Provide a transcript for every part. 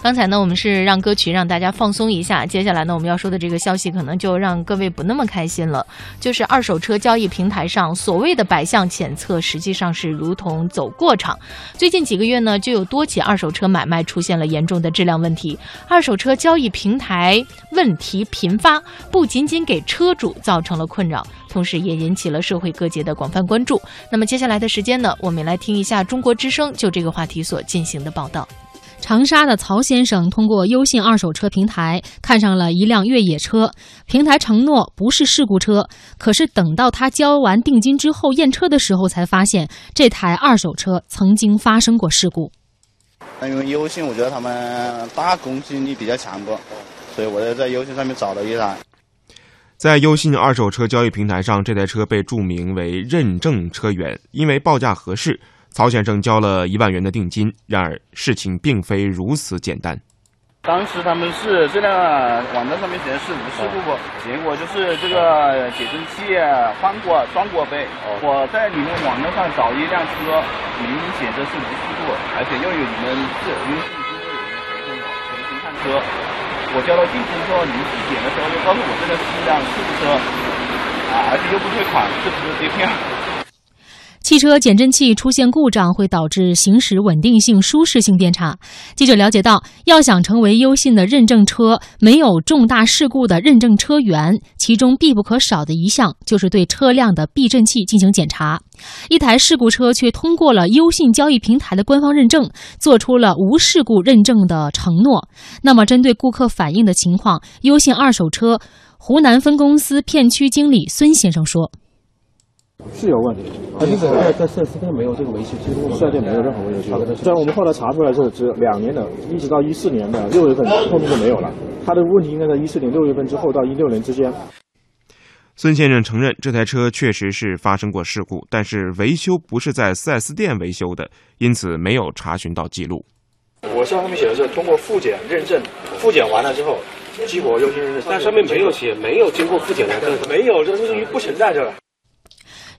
刚才呢，我们是让歌曲让大家放松一下。接下来呢，我们要说的这个消息可能就让各位不那么开心了。就是二手车交易平台上所谓的百项检测，实际上是如同走过场。最近几个月呢，就有多起二手车买卖出现了严重的质量问题。二手车交易平台问题频发，不仅仅给车主造成了困扰，同时也引起了社会各界的广泛关注。那么接下来的时间呢，我们来听一下中国之声就这个话题所进行的报道。长沙的曹先生通过优信二手车平台看上了一辆越野车，平台承诺不是事故车，可是等到他交完定金之后验车的时候，才发现这台二手车曾经发生过事故。那因为优信，我觉得他们大攻击力比较强不，所以我就在优信上面找了一台。在优信二手车交易平台上，这台车被注明为认证车源，因为报价合适。曹先生交了一万元的定金，然而事情并非如此简单。当时他们是这辆网站上面显示无事故过，结果就是这个减震器换过装过呗。我在你们网站上找一辆车，明显的是无事故，而且又有你们是优信工作人员陪同我重新看车。我交了定金之后，你们体检的时候又告诉我这个是一辆事故车，啊，而且又不退款，是不是被骗？汽车减震器出现故障会导致行驶稳定性、舒适性变差。记者了解到，要想成为优信的认证车，没有重大事故的认证车源，其中必不可少的一项就是对车辆的避震器进行检查。一台事故车却通过了优信交易平台的官方认证，做出了无事故认证的承诺。那么，针对顾客反映的情况，优信二手车湖南分公司片区经理孙先生说。是有问题，他这个在在四 S 店没有这个维修记录，四 S 店没有任何维修记录。虽然我们后来查出来是只两年的，一直到一四年的六月份后面就没有了。他的问题应该在一四年六月份之后到一六年之间。孙先生承认这台车确实是发生过事故，但是维修不是在四 S 店维修的，因此没有查询到记录。我上面写的是通过复检认证，复检完了之后激活优先认证，但上面没有写没有经过复检的，没有，这个属于不存在这个。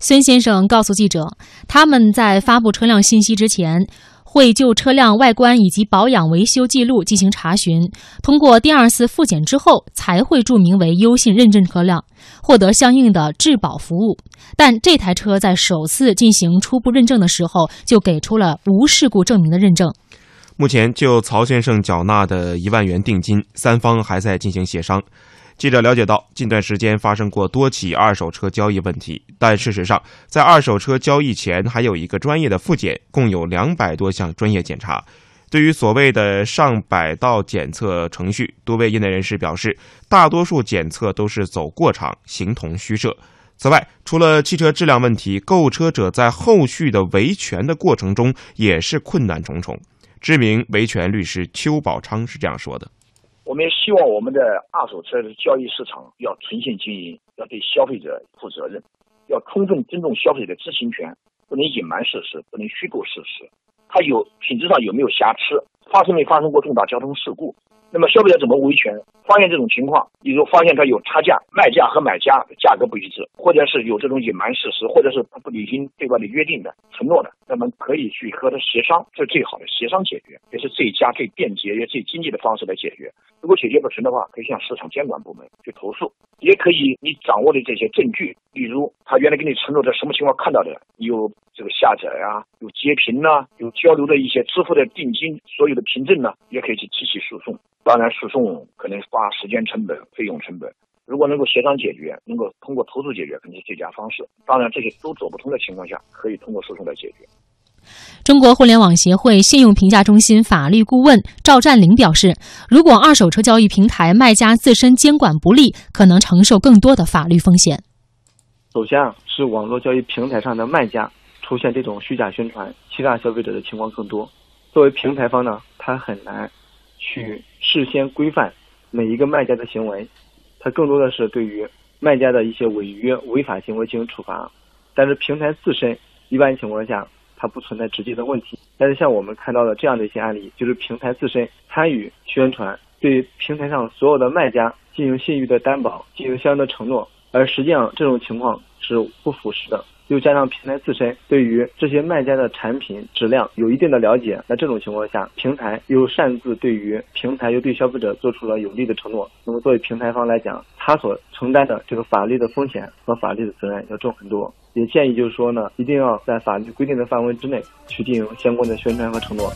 孙先生告诉记者，他们在发布车辆信息之前，会就车辆外观以及保养维修记录进行查询，通过第二次复检之后，才会注明为优信认证车辆，获得相应的质保服务。但这台车在首次进行初步认证的时候，就给出了无事故证明的认证。目前，就曹先生缴纳的一万元定金，三方还在进行协商。记者了解到，近段时间发生过多起二手车交易问题，但事实上，在二手车交易前还有一个专业的复检，共有两百多项专业检查。对于所谓的上百道检测程序，多位业内人士表示，大多数检测都是走过场，形同虚设。此外，除了汽车质量问题，购车者在后续的维权的过程中也是困难重重。知名维权律师邱宝昌是这样说的。我们也希望我们的二手车的交易市场要诚信经营，要对消费者负责任，要充分尊重消费者的知情权，不能隐瞒事实，不能虚构事实。它有品质上有没有瑕疵？发生没发生过重大交通事故？那么消费者怎么维权？发现这种情况，比如发现他有差价，卖价和买家价格不一致，或者是有这种隐瞒事实，或者是不履行对外的约定的承诺的，那么可以去和他协商，这是最好的协商解决，也是最佳、最便捷也最经济的方式来解决。如果解决不成的话，可以向市场监管部门去投诉，也可以你掌握的这些证据，比如他原来给你承诺的什么情况看到的，有这个下载啊，有截屏呐，有交流的一些支付的定金，所有的凭证呢，也可以去提起诉讼。当然，诉讼可能花时间成本、费用成本。如果能够协商解决，能够通过投诉解决，肯定是最佳方式。当然，这些都走不通的情况下，可以通过诉讼来解决。中国互联网协会信用评价中心法律顾问赵占林表示，如果二手车交易平台卖家自身监管不力，可能承受更多的法律风险。首先啊，是网络交易平台上的卖家出现这种虚假宣传、欺诈消费者的情况更多。作为平台方呢，他很难去。事先规范每一个卖家的行为，它更多的是对于卖家的一些违约违法行为进行处罚。但是平台自身一般情况下它不存在直接的问题。但是像我们看到的这样的一些案例，就是平台自身参与宣传，对平台上所有的卖家进行信誉的担保，进行相应的承诺，而实际上这种情况是不符实的。又加上平台自身对于这些卖家的产品质量有一定的了解，那这种情况下，平台又擅自对于平台又对消费者做出了有利的承诺，那么作为平台方来讲，他所承担的这个法律的风险和法律的责任要重很多。也建议就是说呢，一定要在法律规定的范围之内去进行相关的宣传和承诺。